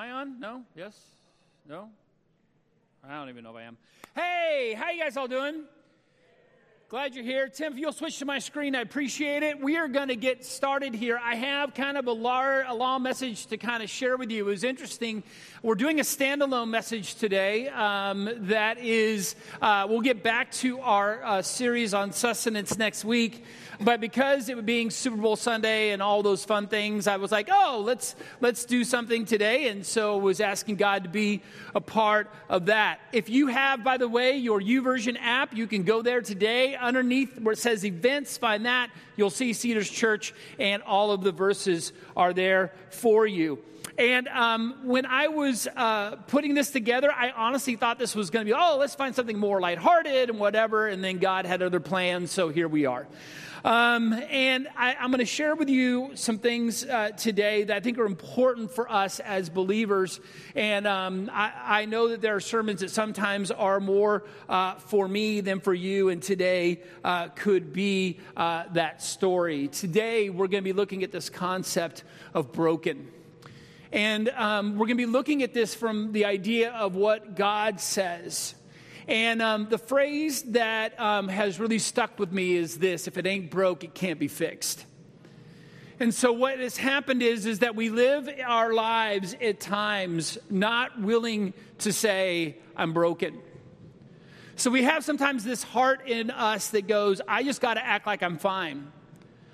I on? No? Yes? No? I don't even know if I am. Hey, how you guys all doing? Glad you're here. Tim, if you'll switch to my screen, I appreciate it. We are going to get started here. I have kind of a, a long message to kind of share with you. It was interesting. We're doing a standalone message today um, that is, uh, we'll get back to our uh, series on sustenance next week. But because it being Super Bowl Sunday and all those fun things, I was like, oh, let's, let's do something today. And so was asking God to be a part of that. If you have, by the way, your YouVersion app, you can go there today underneath where it says events, find that. You'll see Cedars Church, and all of the verses are there for you. And um, when I was uh, putting this together, I honestly thought this was going to be, oh, let's find something more lighthearted and whatever. And then God had other plans, so here we are. Um, and I, am going to share with you some things uh, today that I think are important for us as believers. And um, I, I, know that there are sermons that sometimes are more uh, for me than for you, and today uh, could be uh, that story. Today, we're going to be looking at this concept of broken. And um, we're going to be looking at this from the idea of what God says. And um, the phrase that um, has really stuck with me is this if it ain't broke, it can't be fixed. And so what has happened is, is that we live our lives at times not willing to say, I'm broken. So we have sometimes this heart in us that goes, I just got to act like I'm fine.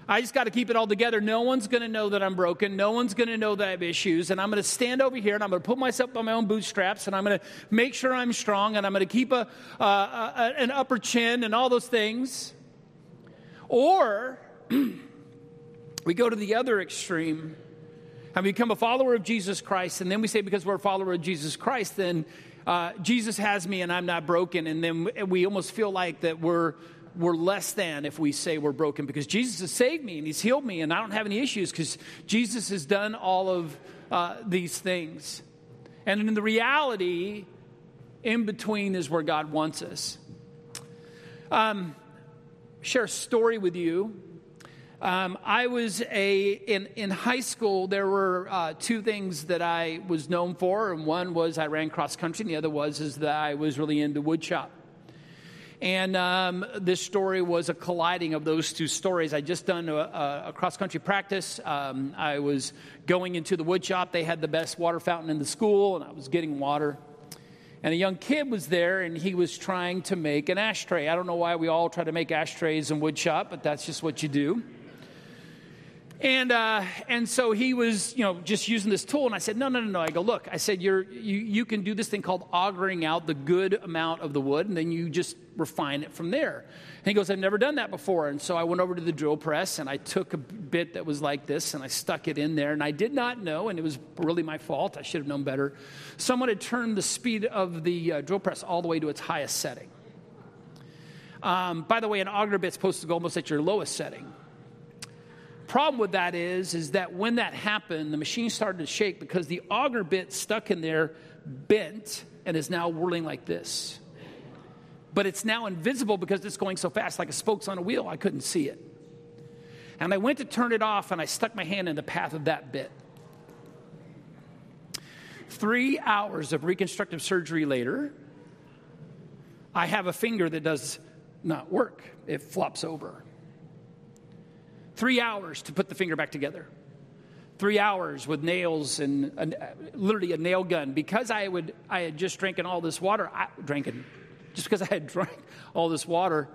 I just got to keep it all together. No one's going to know that I'm broken. No one's going to know that I have issues. And I'm going to stand over here and I'm going to put myself on my own bootstraps and I'm going to make sure I'm strong and I'm going to keep a, uh, a, an upper chin and all those things. Or we go to the other extreme and we become a follower of Jesus Christ. And then we say, because we're a follower of Jesus Christ, then uh, Jesus has me and I'm not broken. And then we almost feel like that we're we're less than if we say we're broken because Jesus has saved me and He's healed me and I don't have any issues because Jesus has done all of uh, these things. And in the reality, in between is where God wants us. Um, share a story with you. Um, I was a in in high school. There were uh, two things that I was known for, and one was I ran cross country, and the other was is that I was really into woodshop. And um, this story was a colliding of those two stories. I just done a, a cross country practice. Um, I was going into the wood shop. They had the best water fountain in the school, and I was getting water. And a young kid was there, and he was trying to make an ashtray. I don't know why we all try to make ashtrays in wood shop, but that's just what you do. And, uh, and so he was, you know, just using this tool. And I said, no, no, no, no. I go, look, I said, You're, you, you can do this thing called augering out the good amount of the wood, and then you just refine it from there. And he goes, I've never done that before. And so I went over to the drill press, and I took a bit that was like this, and I stuck it in there. And I did not know, and it was really my fault. I should have known better. Someone had turned the speed of the uh, drill press all the way to its highest setting. Um, by the way, an auger bit's supposed to go almost at your lowest setting. Problem with that is, is that when that happened, the machine started to shake because the auger bit stuck in there bent and is now whirling like this. But it's now invisible because it's going so fast, like a spokes on a wheel. I couldn't see it. And I went to turn it off and I stuck my hand in the path of that bit. Three hours of reconstructive surgery later, I have a finger that does not work, it flops over. Three hours to put the finger back together. Three hours with nails and a, literally a nail gun. Because I, would, I had just drinking all this water, I, drinking, just because I had drank all this water,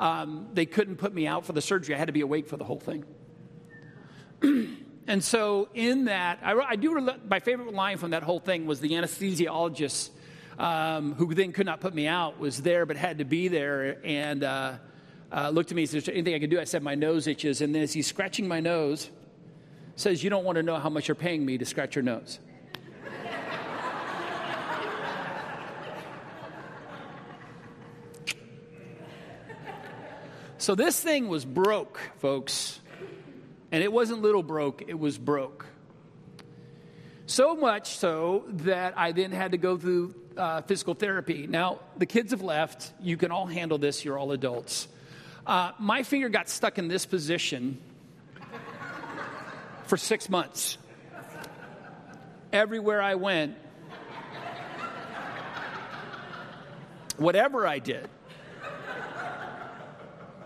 um, they couldn't put me out for the surgery. I had to be awake for the whole thing. and so, in that, I, I do my favorite line from that whole thing was the anesthesiologist um, who then could not put me out was there but had to be there and. Uh, uh, looked at me and said, Is there anything I can do? I said, My nose itches. And then as he's scratching my nose, says, You don't want to know how much you're paying me to scratch your nose. so this thing was broke, folks. And it wasn't little broke, it was broke. So much so that I then had to go through uh, physical therapy. Now, the kids have left. You can all handle this, you're all adults. Uh, my finger got stuck in this position for six months. everywhere I went, whatever I did,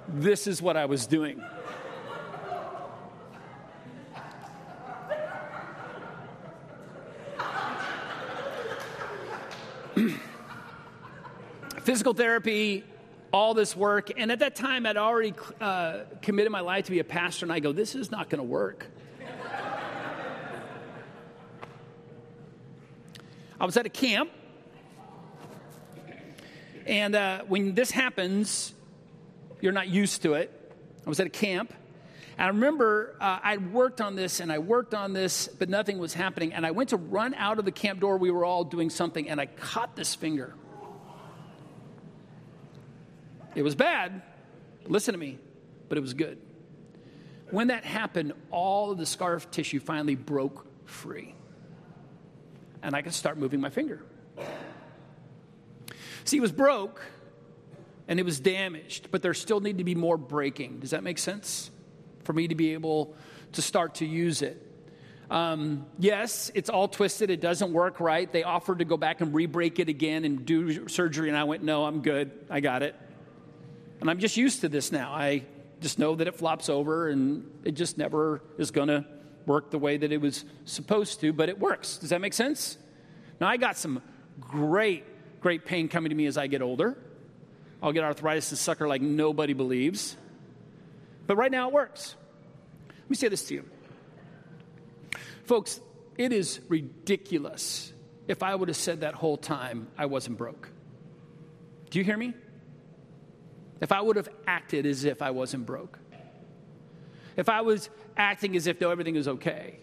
this is what I was doing. Physical therapy, all this work. And at that time, I'd already uh, committed my life to be a pastor, and I go, this is not going to work. I was at a camp, and uh, when this happens, you're not used to it. I was at a camp. And I remember uh, I'd worked on this and I worked on this, but nothing was happening. And I went to run out of the camp door. We were all doing something, and I caught this finger. It was bad. Listen to me, but it was good. When that happened, all of the scarf tissue finally broke free. And I could start moving my finger. See, it was broke and it was damaged, but there still needed to be more breaking. Does that make sense? For me to be able to start to use it. Um, yes, it's all twisted. It doesn't work right. They offered to go back and re break it again and do surgery, and I went, no, I'm good. I got it. And I'm just used to this now. I just know that it flops over and it just never is going to work the way that it was supposed to, but it works. Does that make sense? Now, I got some great, great pain coming to me as I get older. I'll get arthritis to sucker like nobody believes. But right now it works. Let me say this to you. Folks, it is ridiculous if I would have said that whole time I wasn't broke. Do you hear me? If I would have acted as if I wasn't broke. If I was acting as if though everything was okay.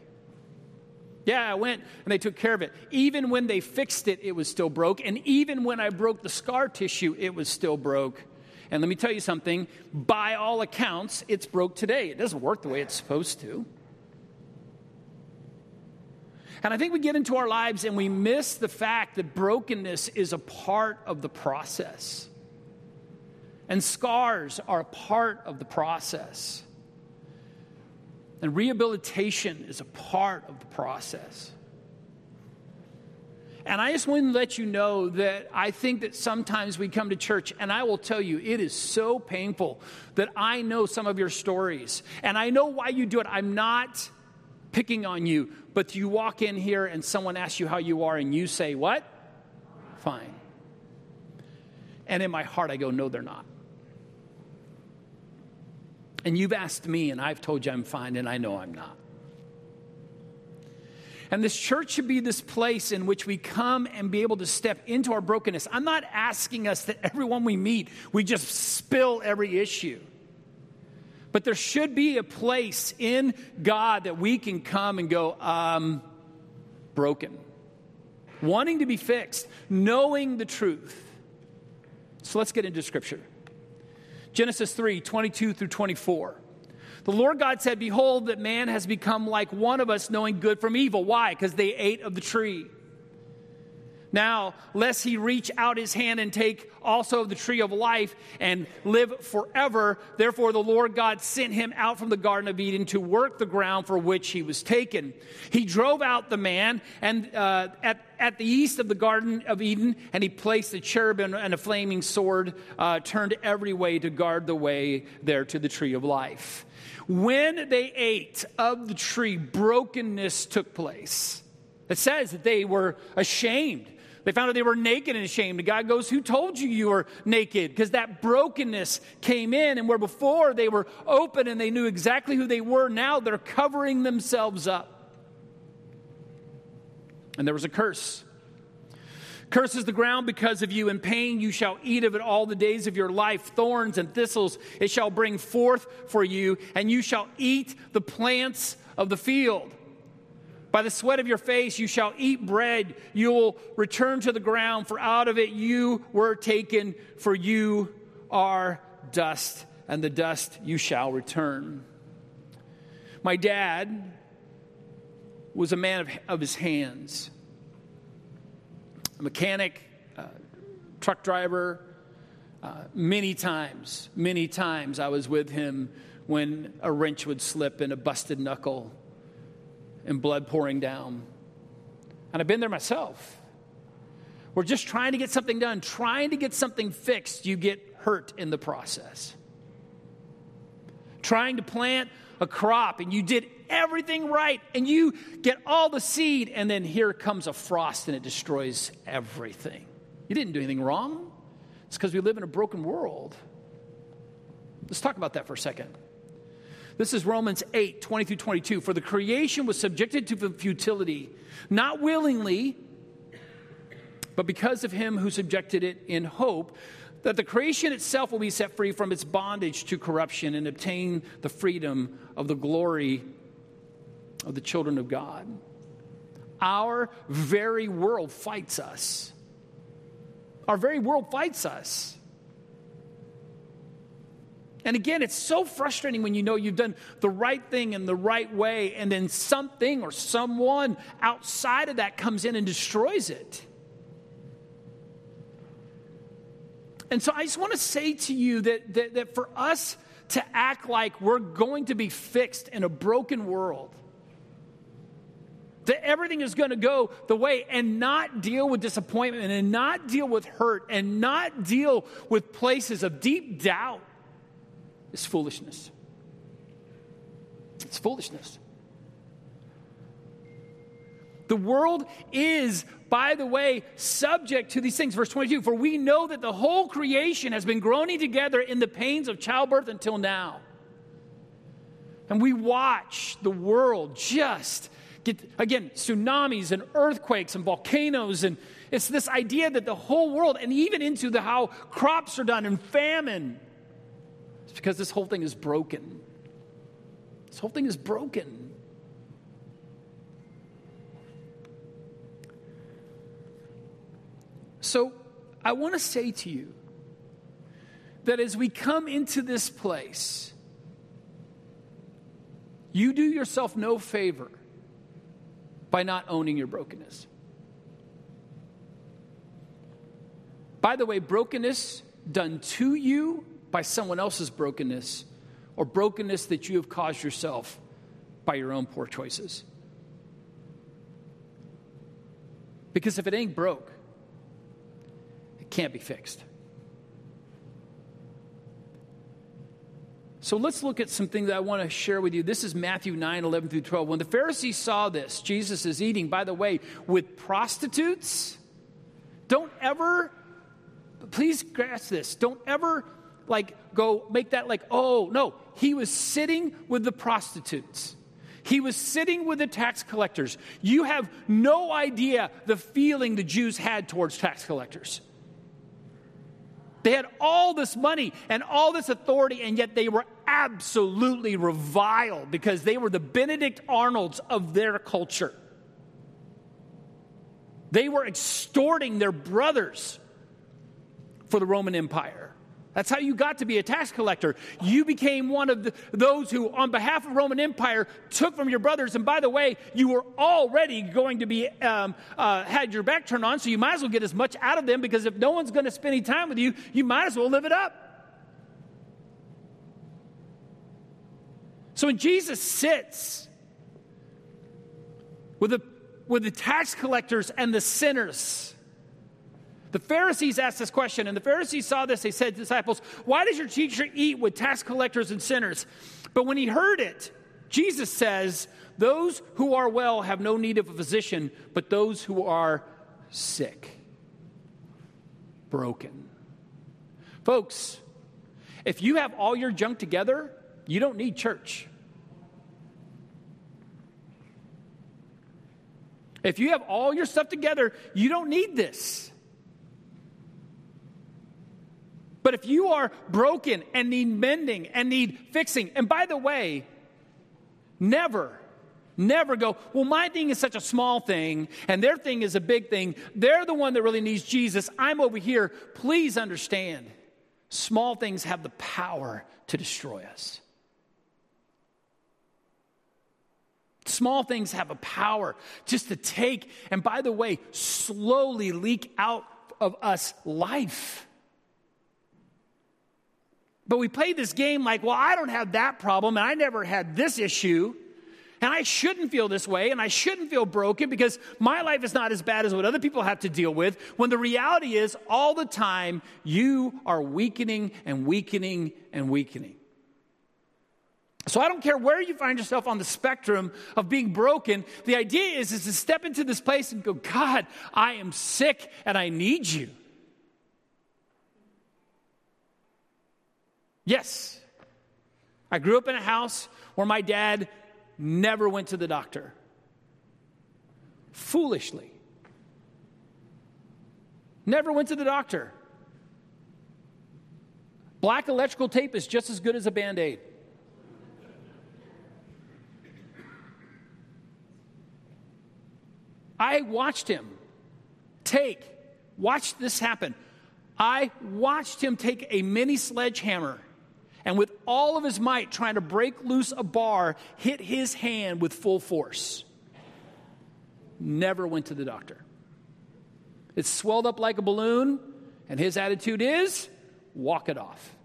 Yeah, I went and they took care of it. Even when they fixed it, it was still broke. And even when I broke the scar tissue, it was still broke. And let me tell you something by all accounts, it's broke today. It doesn't work the way it's supposed to. And I think we get into our lives and we miss the fact that brokenness is a part of the process. And scars are a part of the process. And rehabilitation is a part of the process. And I just want to let you know that I think that sometimes we come to church, and I will tell you, it is so painful that I know some of your stories. And I know why you do it. I'm not picking on you, but you walk in here and someone asks you how you are, and you say, What? Fine. And in my heart, I go, No, they're not. And you've asked me, and I've told you I'm fine, and I know I'm not. And this church should be this place in which we come and be able to step into our brokenness. I'm not asking us that everyone we meet, we just spill every issue. But there should be a place in God that we can come and go, um, broken, wanting to be fixed, knowing the truth. So let's get into scripture. Genesis 3 22 through 24. The Lord God said, Behold, that man has become like one of us, knowing good from evil. Why? Because they ate of the tree. Now, lest he reach out his hand and take also the tree of life and live forever. Therefore, the Lord God sent him out from the Garden of Eden to work the ground for which he was taken. He drove out the man and uh, at, at the east of the Garden of Eden, and he placed a cherubim and a flaming sword uh, turned every way to guard the way there to the tree of life. When they ate of the tree, brokenness took place. It says that they were ashamed they found out they were naked and ashamed. And God goes, Who told you you were naked? Because that brokenness came in, and where before they were open and they knew exactly who they were, now they're covering themselves up. And there was a curse. Curses the ground because of you. In pain you shall eat of it all the days of your life. Thorns and thistles it shall bring forth for you, and you shall eat the plants of the field. By the sweat of your face you shall eat bread. You will return to the ground, for out of it you were taken, for you are dust, and the dust you shall return. My dad was a man of, of his hands, a mechanic, uh, truck driver. Uh, many times, many times I was with him when a wrench would slip and a busted knuckle and blood pouring down. And I've been there myself. We're just trying to get something done, trying to get something fixed. You get hurt in the process. Trying to plant a crop and you did everything right and you get all the seed, and then here comes a frost and it destroys everything. You didn't do anything wrong. It's because we live in a broken world. Let's talk about that for a second. This is Romans 8, 20 through 22. For the creation was subjected to futility, not willingly, but because of him who subjected it in hope that the creation itself will be set free from its bondage to corruption and obtain the freedom of the glory of the children of God. Our very world fights us. Our very world fights us. And again, it's so frustrating when you know you've done the right thing in the right way, and then something or someone outside of that comes in and destroys it. And so I just want to say to you that, that, that for us to act like we're going to be fixed in a broken world, that everything is going to go the way and not deal with disappointment and not deal with hurt and not deal with places of deep doubt is foolishness. It's foolishness. The world is, by the way, subject to these things. Verse 22 For we know that the whole creation has been groaning together in the pains of childbirth until now. And we watch the world just get, again, tsunamis and earthquakes and volcanoes. And it's this idea that the whole world, and even into the how crops are done and famine, it's because this whole thing is broken. This whole thing is broken. So I want to say to you that as we come into this place, you do yourself no favor by not owning your brokenness. By the way, brokenness done to you by someone else's brokenness or brokenness that you have caused yourself by your own poor choices. Because if it ain't broke, it can't be fixed. So let's look at something that I want to share with you. This is Matthew 9, 11 through 12. When the Pharisees saw this, Jesus is eating, by the way, with prostitutes. Don't ever, please grasp this. Don't ever like go make that like, oh, no. He was sitting with the prostitutes. He was sitting with the tax collectors. You have no idea the feeling the Jews had towards tax collectors. They had all this money and all this authority, and yet they were absolutely reviled because they were the Benedict Arnolds of their culture. They were extorting their brothers for the Roman Empire. That's how you got to be a tax collector. You became one of the, those who, on behalf of Roman Empire, took from your brothers. And by the way, you were already going to be um, uh, had your back turned on, so you might as well get as much out of them because if no one's going to spend any time with you, you might as well live it up. So when Jesus sits with the with the tax collectors and the sinners the Pharisees asked this question, and the Pharisees saw this. They said, to Disciples, why does your teacher eat with tax collectors and sinners? But when he heard it, Jesus says, Those who are well have no need of a physician, but those who are sick, broken. Folks, if you have all your junk together, you don't need church. If you have all your stuff together, you don't need this. But if you are broken and need mending and need fixing, and by the way, never, never go, well, my thing is such a small thing and their thing is a big thing. They're the one that really needs Jesus. I'm over here. Please understand, small things have the power to destroy us. Small things have a power just to take, and by the way, slowly leak out of us life. But we play this game like, well, I don't have that problem, and I never had this issue. And I shouldn't feel this way, and I shouldn't feel broken because my life is not as bad as what other people have to deal with. When the reality is, all the time, you are weakening and weakening and weakening. So I don't care where you find yourself on the spectrum of being broken. The idea is, is to step into this place and go, God, I am sick and I need you. Yes. I grew up in a house where my dad never went to the doctor. Foolishly. Never went to the doctor. Black electrical tape is just as good as a band aid. I watched him take, watch this happen. I watched him take a mini sledgehammer and with all of his might, trying to break loose a bar, hit his hand with full force. Never went to the doctor. It swelled up like a balloon, and his attitude is walk it off.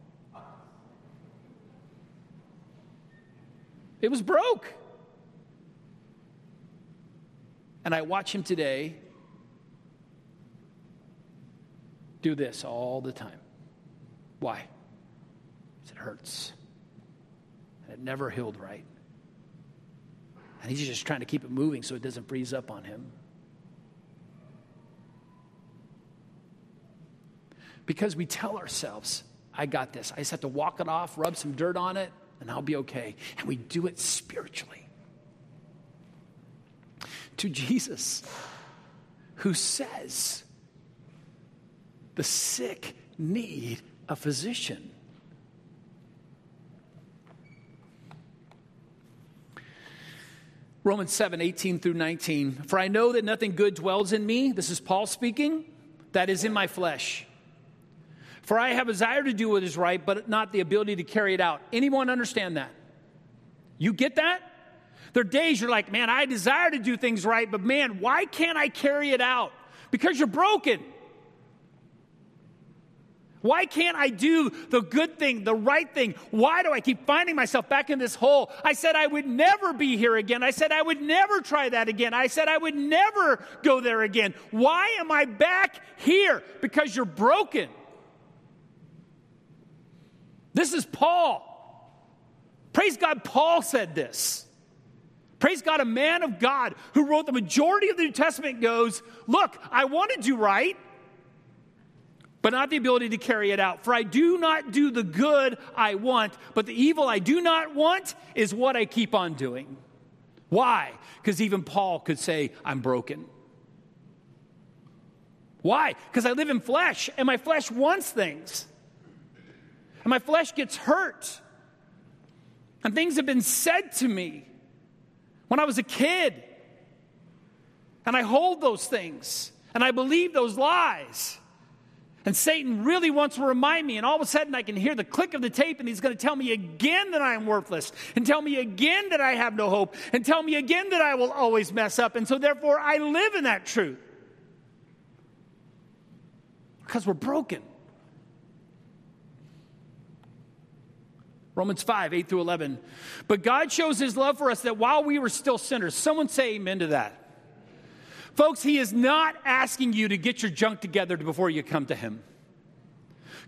It was broke. And I watch him today do this all the time. Why? It hurts. And it never healed right. And he's just trying to keep it moving so it doesn't freeze up on him. Because we tell ourselves, I got this. I just have to walk it off, rub some dirt on it, and I'll be okay. And we do it spiritually. To Jesus, who says, the sick need a physician. Romans 7 18 through 19. For I know that nothing good dwells in me, this is Paul speaking, that is in my flesh. For I have a desire to do what is right, but not the ability to carry it out. Anyone understand that? You get that? There are days you're like, man, I desire to do things right, but man, why can't I carry it out? Because you're broken. Why can't I do the good thing, the right thing? Why do I keep finding myself back in this hole? I said I would never be here again. I said I would never try that again. I said I would never go there again. Why am I back here? Because you're broken. This is Paul. Praise God, Paul said this. Praise God, a man of God who wrote the majority of the New Testament goes, Look, I want to do right but not the ability to carry it out. For I do not do the good I want, but the evil I do not want is what I keep on doing. Why? Because even Paul could say, I'm broken. Why? Because I live in flesh, and my flesh wants things. And my flesh gets hurt. And things have been said to me when I was a kid. And I hold those things, and I believe those lies. And Satan really wants to remind me, and all of a sudden I can hear the click of the tape, and he's going to tell me again that I am worthless, and tell me again that I have no hope, and tell me again that I will always mess up. And so therefore I live in that truth. Because we're broken. Romans 5, 8 through 11. But God shows his love for us that while we were still sinners, someone say amen to that. Folks, He is not asking you to get your junk together before you come to Him.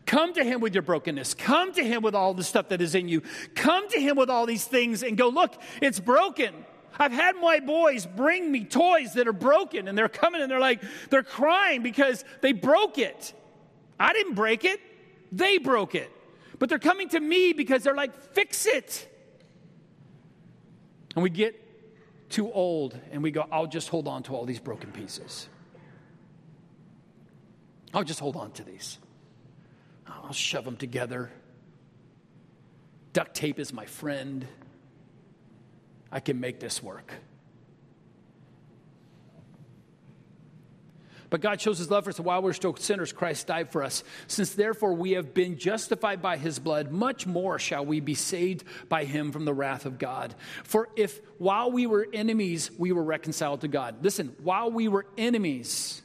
Come to Him with your brokenness. Come to Him with all the stuff that is in you. Come to Him with all these things and go, look, it's broken. I've had my boys bring me toys that are broken, and they're coming and they're like, they're crying because they broke it. I didn't break it, they broke it. But they're coming to me because they're like, fix it. And we get too old and we go, I'll just hold on to all these broken pieces. I'll just hold on to these. I'll shove them together. Duct tape is my friend. I can make this work. But God shows his love for us while we're still sinners, Christ died for us. Since therefore we have been justified by his blood, much more shall we be saved by him from the wrath of God. For if while we were enemies, we were reconciled to God. Listen, while we were enemies,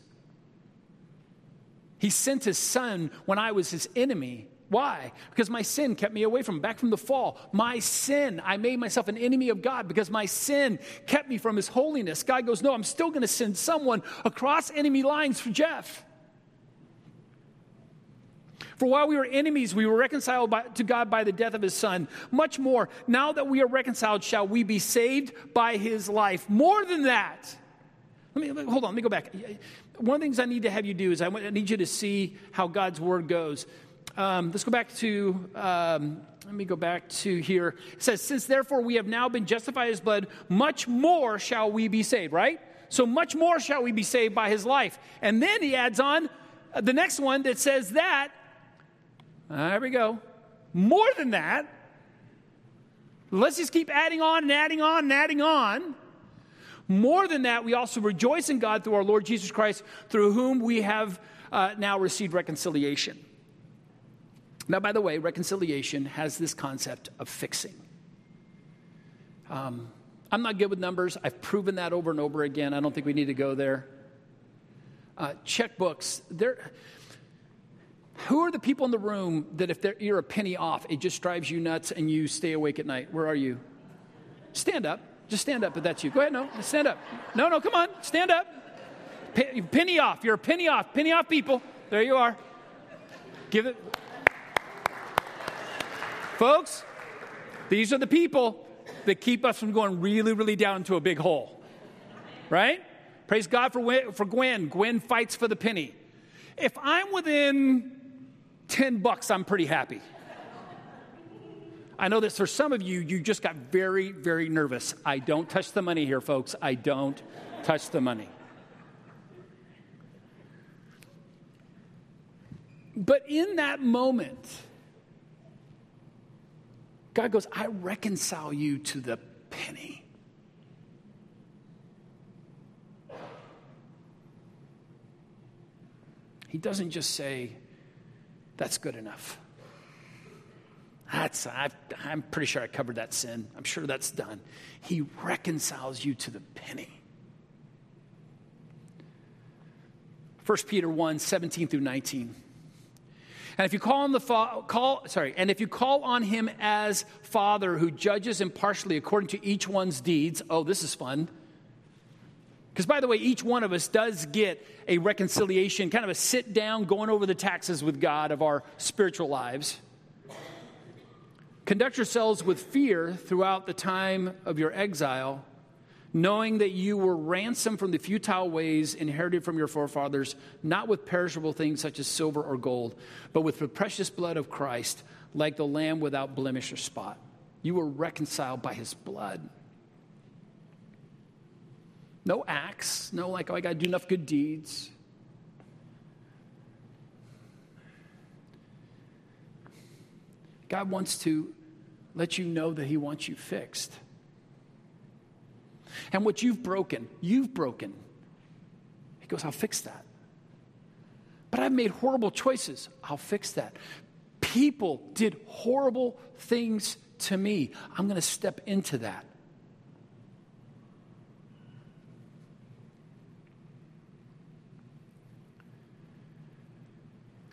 he sent his son when I was his enemy Why? Because my sin kept me away from back from the fall. My sin, I made myself an enemy of God because my sin kept me from his holiness. God goes, No, I'm still going to send someone across enemy lines for Jeff. For while we were enemies, we were reconciled by, to God by the death of his son. Much more, now that we are reconciled, shall we be saved by his life. More than that. Let me, hold on, let me go back. One of the things I need to have you do is I need you to see how God's word goes. Um, let's go back to, um, let me go back to here. It says, Since therefore we have now been justified as blood, much more shall we be saved, right? So much more shall we be saved by his life. And then he adds on uh, the next one that says that uh, there we go. More than that, let's just keep adding on and adding on and adding on. More than that, we also rejoice in God through our Lord Jesus Christ, through whom we have uh, now received reconciliation. Now, by the way, reconciliation has this concept of fixing. Um, I'm not good with numbers. I've proven that over and over again. I don't think we need to go there. Uh, checkbooks, they're who are the people in the room that if you're a penny off, it just drives you nuts and you stay awake at night? Where are you? Stand up. Just stand up if that's you. Go ahead, no, stand up. No, no, come on, stand up. penny off. You're a penny off. Penny off people. There you are. Give it. Folks, these are the people that keep us from going really, really down into a big hole. Right? Praise God for, for Gwen. Gwen fights for the penny. If I'm within 10 bucks, I'm pretty happy. I know that for some of you, you just got very, very nervous. I don't touch the money here, folks. I don't touch the money. But in that moment, God goes, I reconcile you to the penny. He doesn't just say, that's good enough. That's, i am pretty sure I covered that sin. I'm sure that's done. He reconciles you to the penny. 1 Peter 1 17 through 19. And if you call on the fa- call, sorry, and if you call on him as Father who judges impartially according to each one's deeds, oh, this is fun. Because, by the way, each one of us does get a reconciliation, kind of a sit down, going over the taxes with God of our spiritual lives. Conduct yourselves with fear throughout the time of your exile, knowing that you were ransomed from the futile ways inherited from your forefathers, not with perishable things such as silver or gold, but with the precious blood of Christ, like the lamb without blemish or spot. You were reconciled by his blood. No acts, no like, oh, I got to do enough good deeds. God wants to let you know that He wants you fixed. And what you've broken, you've broken. He goes, I'll fix that. But I've made horrible choices. I'll fix that. People did horrible things to me. I'm going to step into that.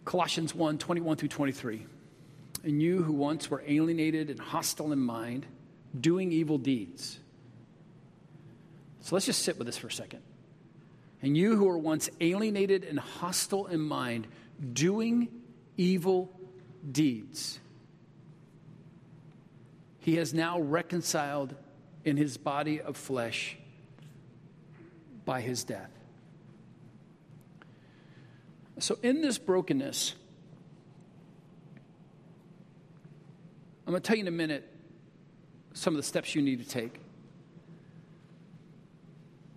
Colossians 1 21 through 23. And you who once were alienated and hostile in mind, doing evil deeds. Let's just sit with this for a second. And you who were once alienated and hostile in mind, doing evil deeds, he has now reconciled in his body of flesh by his death so, in this brokenness, I'm going to tell you in a minute some of the steps you need to take.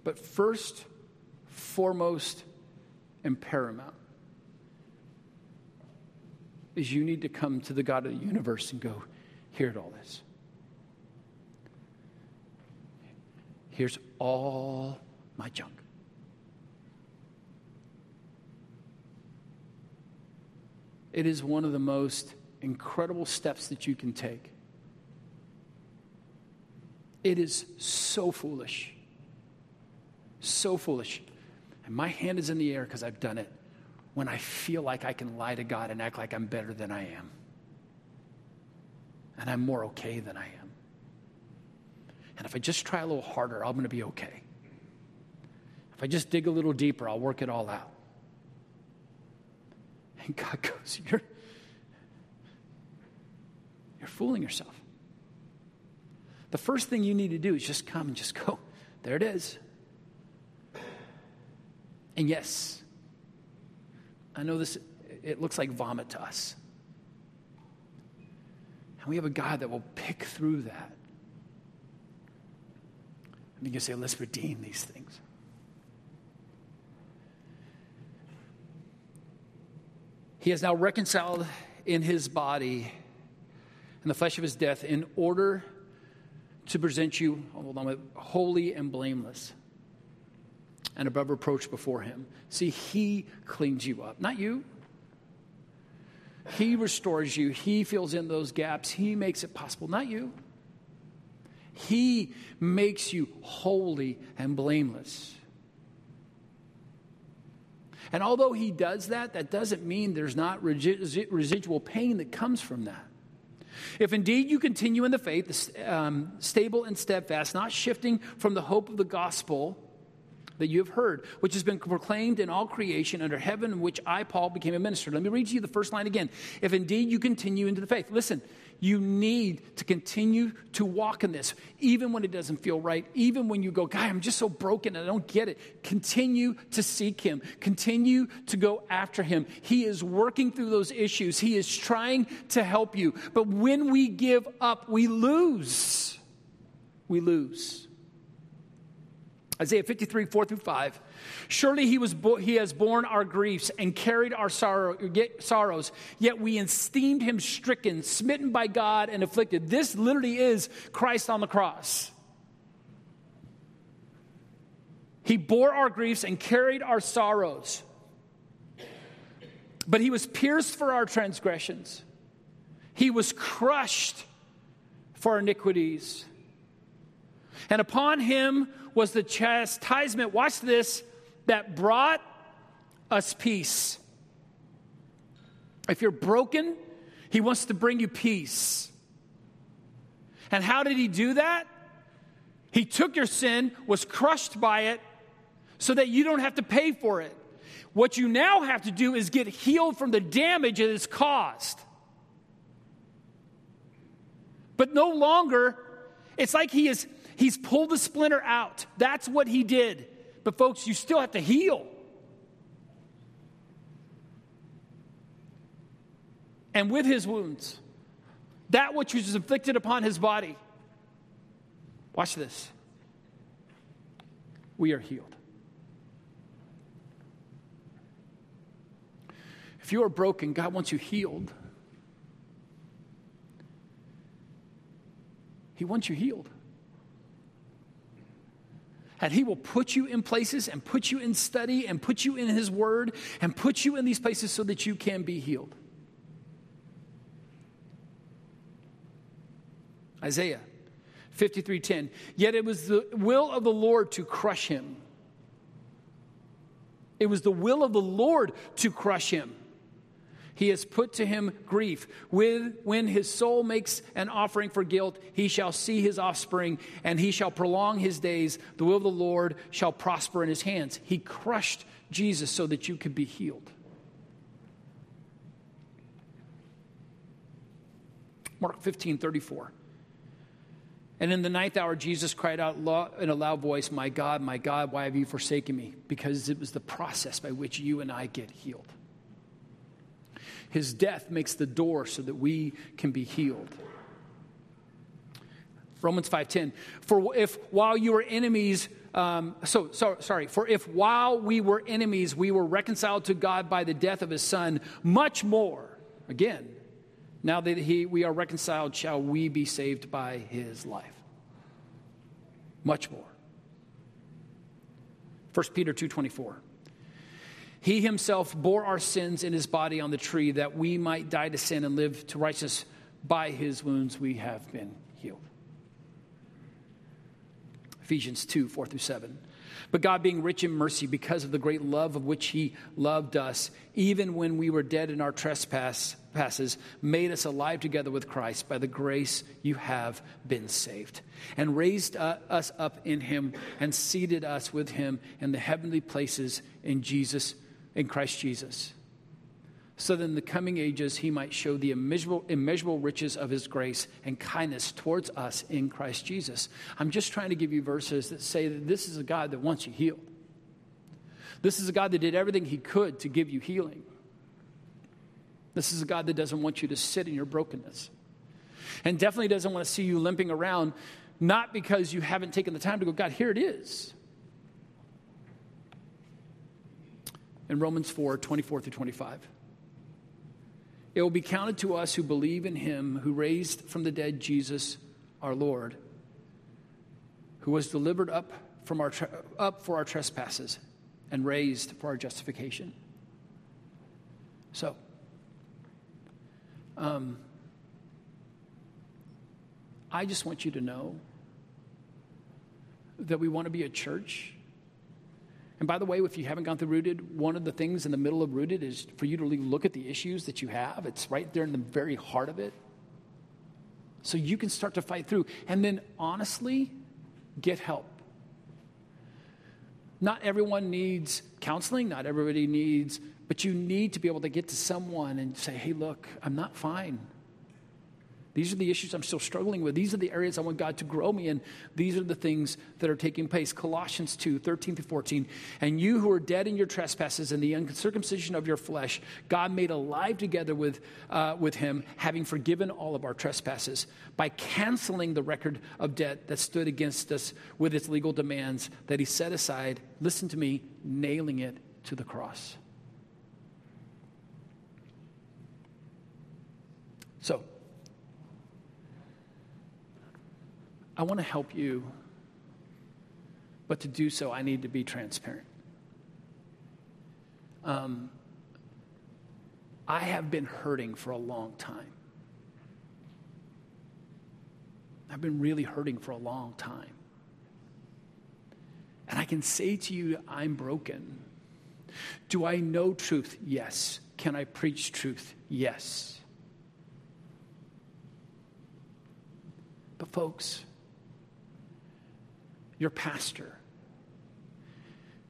But first, foremost, and paramount is you need to come to the God of the universe and go, here at all this. Here's all my junk. It is one of the most incredible steps that you can take. It is so foolish. So foolish. And my hand is in the air because I've done it when I feel like I can lie to God and act like I'm better than I am. and I'm more okay than I am. And if I just try a little harder, I'm going to be okay. If I just dig a little deeper, I'll work it all out. And God goes, You're, you're fooling yourself. The first thing you need to do is just come and just go, There it is. And yes, I know this, it looks like vomit to us. And we have a God that will pick through that. And you can say, let's redeem these things. He has now reconciled in his body, in the flesh of his death, in order to present you, oh, hold on, holy and blameless and above reproach before him. See, he cleans you up, not you. He restores you. He fills in those gaps. He makes it possible, not you. He makes you holy and blameless. And although he does that, that doesn't mean there's not residual pain that comes from that. If indeed you continue in the faith, um, stable and steadfast, not shifting from the hope of the gospel, that you have heard, which has been proclaimed in all creation under heaven, in which I, Paul, became a minister. Let me read to you the first line again. If indeed you continue into the faith. Listen, you need to continue to walk in this, even when it doesn't feel right, even when you go, God, I'm just so broken and I don't get it. Continue to seek Him, continue to go after Him. He is working through those issues, He is trying to help you. But when we give up, we lose. We lose. Isaiah 53, 4 through 5. Surely he, was bo- he has borne our griefs and carried our sorrow, sorrows, yet we esteemed him stricken, smitten by God, and afflicted. This literally is Christ on the cross. He bore our griefs and carried our sorrows. But he was pierced for our transgressions, he was crushed for our iniquities. And upon him was the chastisement, watch this, that brought us peace. If you're broken, he wants to bring you peace. And how did he do that? He took your sin, was crushed by it, so that you don't have to pay for it. What you now have to do is get healed from the damage it has caused. But no longer, it's like he is He's pulled the splinter out. That's what he did. But, folks, you still have to heal. And with his wounds, that which was inflicted upon his body, watch this, we are healed. If you are broken, God wants you healed. He wants you healed. And He will put you in places and put you in study and put you in His Word and put you in these places so that you can be healed. Isaiah 53:10 Yet it was the will of the Lord to crush him. It was the will of the Lord to crush him. He has put to him grief. With, when his soul makes an offering for guilt, he shall see his offspring, and he shall prolong his days. The will of the Lord shall prosper in his hands. He crushed Jesus so that you could be healed. Mark 15, 34. And in the ninth hour, Jesus cried out in a loud voice, My God, my God, why have you forsaken me? Because it was the process by which you and I get healed. His death makes the door so that we can be healed. Romans 5:10. For if while you were enemies, um, so, so sorry. For if while we were enemies, we were reconciled to God by the death of His Son, much more. Again, now that he, we are reconciled, shall we be saved by His life? Much more. 1 Peter 2:24. He himself bore our sins in his body on the tree that we might die to sin and live to righteousness. By his wounds we have been healed. Ephesians 2 4 through 7. But God, being rich in mercy because of the great love of which He loved us, even when we were dead in our trespasses, made us alive together with Christ. By the grace you have been saved, and raised uh, us up in Him, and seated us with Him in the heavenly places in Jesus, in Christ Jesus so that in the coming ages he might show the immeasurable, immeasurable riches of his grace and kindness towards us in Christ Jesus. I'm just trying to give you verses that say that this is a God that wants you healed. This is a God that did everything he could to give you healing. This is a God that doesn't want you to sit in your brokenness. And definitely doesn't want to see you limping around, not because you haven't taken the time to go, God, here it is. In Romans 4 24 through 25. It will be counted to us who believe in him who raised from the dead Jesus our Lord, who was delivered up, from our, up for our trespasses and raised for our justification. So, um, I just want you to know that we want to be a church and by the way, if you haven't gone through Rooted, one of the things in the middle of Rooted is for you to really look at the issues that you have. It's right there in the very heart of it. So you can start to fight through. And then honestly, get help. Not everyone needs counseling, not everybody needs, but you need to be able to get to someone and say, hey, look, I'm not fine. These are the issues I'm still struggling with. These are the areas I want God to grow me in. These are the things that are taking place. Colossians 2 13 to 14. And you who are dead in your trespasses and the uncircumcision of your flesh, God made alive together with, uh, with him, having forgiven all of our trespasses by canceling the record of debt that stood against us with its legal demands that he set aside. Listen to me, nailing it to the cross. So, I want to help you, but to do so, I need to be transparent. Um, I have been hurting for a long time. I've been really hurting for a long time. And I can say to you, I'm broken. Do I know truth? Yes. Can I preach truth? Yes. But, folks, your pastor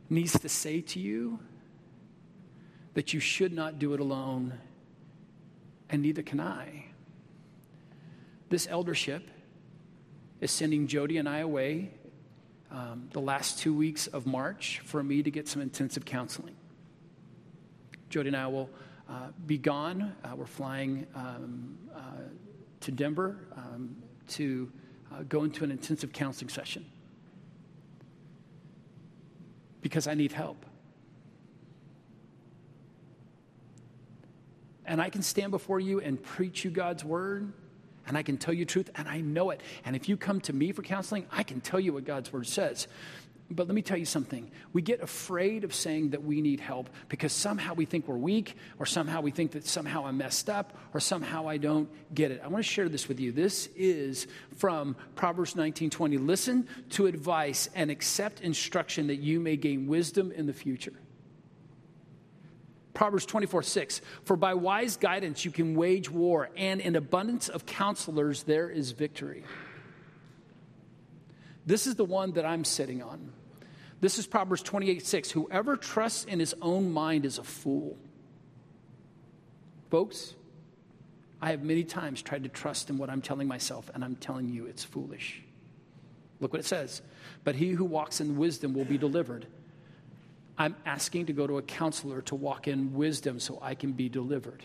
needs to say to you that you should not do it alone, and neither can I. This eldership is sending Jody and I away um, the last two weeks of March for me to get some intensive counseling. Jody and I will uh, be gone. Uh, we're flying um, uh, to Denver um, to uh, go into an intensive counseling session because I need help. And I can stand before you and preach you God's word, and I can tell you truth, and I know it. And if you come to me for counseling, I can tell you what God's word says. But let me tell you something. We get afraid of saying that we need help because somehow we think we're weak, or somehow we think that somehow I'm messed up, or somehow I don't get it. I want to share this with you. This is from Proverbs 19:20. Listen to advice and accept instruction that you may gain wisdom in the future. Proverbs 24, 6. For by wise guidance you can wage war, and in abundance of counselors there is victory. This is the one that I'm sitting on. This is Proverbs 28 6. Whoever trusts in his own mind is a fool. Folks, I have many times tried to trust in what I'm telling myself, and I'm telling you it's foolish. Look what it says. But he who walks in wisdom will be delivered. I'm asking to go to a counselor to walk in wisdom so I can be delivered.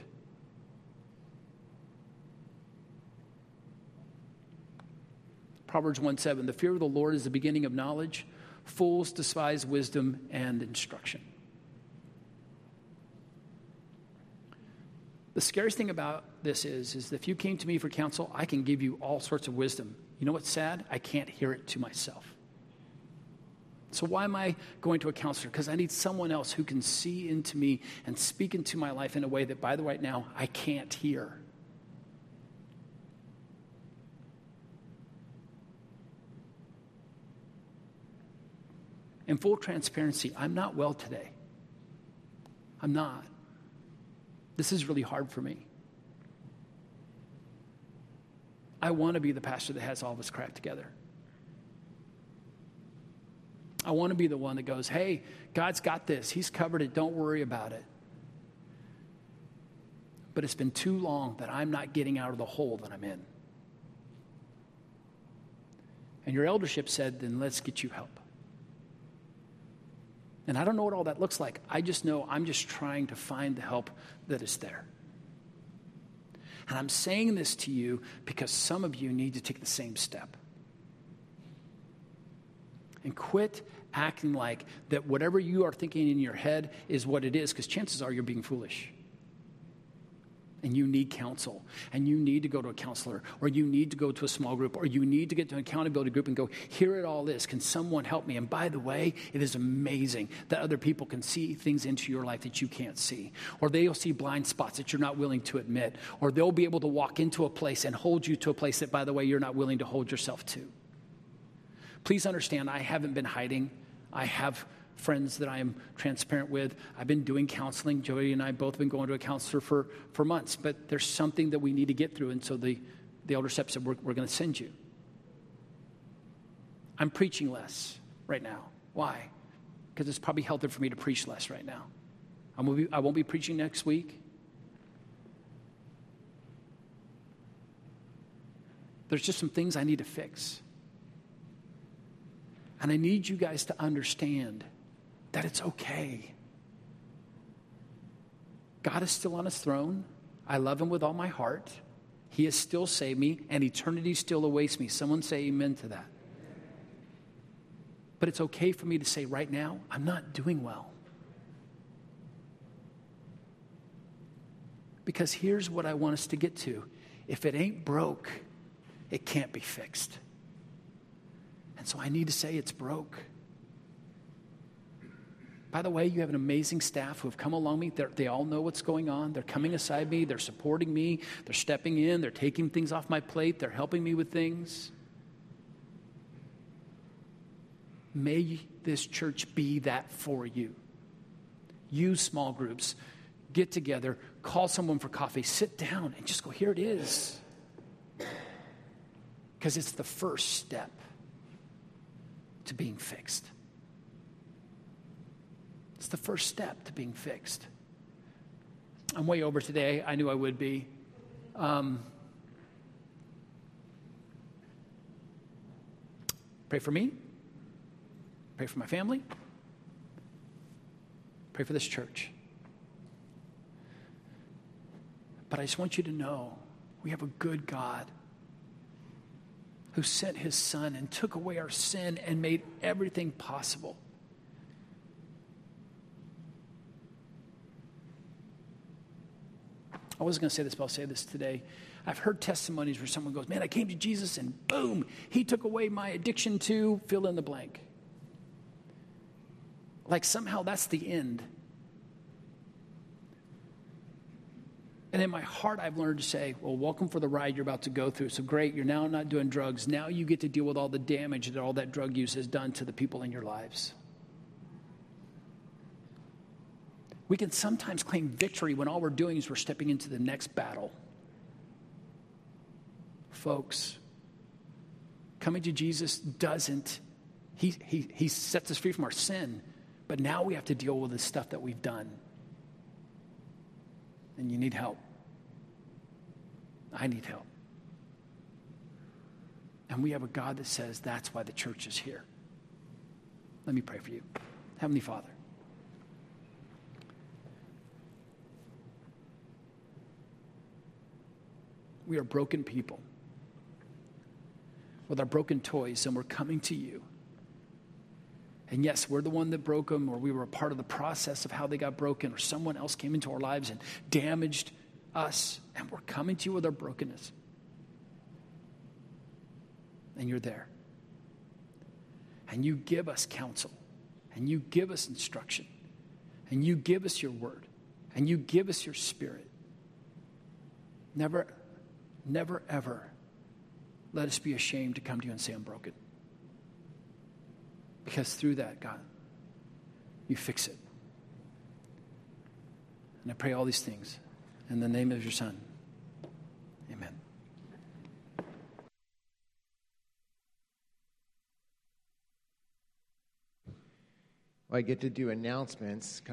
Proverbs 1 7, the fear of the Lord is the beginning of knowledge. Fools despise wisdom and instruction. The scariest thing about this is, is if you came to me for counsel, I can give you all sorts of wisdom. You know what's sad? I can't hear it to myself. So, why am I going to a counselor? Because I need someone else who can see into me and speak into my life in a way that, by the way, now, I can't hear. In full transparency, I'm not well today. I'm not. This is really hard for me. I want to be the pastor that has all us cracked together. I want to be the one that goes, hey, God's got this. He's covered it. Don't worry about it. But it's been too long that I'm not getting out of the hole that I'm in. And your eldership said, then let's get you help. And I don't know what all that looks like. I just know I'm just trying to find the help that is there. And I'm saying this to you because some of you need to take the same step. And quit acting like that whatever you are thinking in your head is what it is, because chances are you're being foolish and you need counsel and you need to go to a counselor or you need to go to a small group or you need to get to an accountability group and go here it all is can someone help me? And by the way it is amazing that other people can see things into your life that you can't see. Or they'll see blind spots that you're not willing to admit. Or they'll be able to walk into a place and hold you to a place that by the way you're not willing to hold yourself to. Please understand i haven't been hiding. I have friends that I am transparent with. I've been doing counseling. Jody and I both been going to a counselor for, for months, but there's something that we need to get through. And so the, the eldership said, We're, we're going to send you. I'm preaching less right now. Why? Because it's probably healthier for me to preach less right now. I won't be, I won't be preaching next week. There's just some things I need to fix. And I need you guys to understand that it's okay. God is still on his throne. I love him with all my heart. He has still saved me, and eternity still awaits me. Someone say amen to that. But it's okay for me to say right now, I'm not doing well. Because here's what I want us to get to if it ain't broke, it can't be fixed. And so I need to say it's broke. By the way, you have an amazing staff who have come along me. They're, they all know what's going on. They're coming aside me. They're supporting me. They're stepping in. They're taking things off my plate. They're helping me with things. May this church be that for you. Use small groups. Get together. Call someone for coffee. Sit down and just go, here it is. Because it's the first step to being fixed. It's the first step to being fixed. I'm way over today. I knew I would be. Um, pray for me. Pray for my family. Pray for this church. But I just want you to know we have a good God who sent his son and took away our sin and made everything possible. I wasn't going to say this, but I'll say this today. I've heard testimonies where someone goes, Man, I came to Jesus and boom, he took away my addiction to fill in the blank. Like somehow that's the end. And in my heart, I've learned to say, Well, welcome for the ride you're about to go through. So great, you're now not doing drugs. Now you get to deal with all the damage that all that drug use has done to the people in your lives. We can sometimes claim victory when all we're doing is we're stepping into the next battle. Folks, coming to Jesus doesn't, he, he, he sets us free from our sin, but now we have to deal with the stuff that we've done. And you need help. I need help. And we have a God that says that's why the church is here. Let me pray for you. Heavenly Father. We are broken people with our broken toys, and we're coming to you. And yes, we're the one that broke them, or we were a part of the process of how they got broken, or someone else came into our lives and damaged us, and we're coming to you with our brokenness. And you're there. And you give us counsel, and you give us instruction, and you give us your word, and you give us your spirit. Never never, ever let us be ashamed to come to you and say, I'm broken. Because through that, God, you fix it. And I pray all these things in the name of your Son. Amen. I get to do announcements.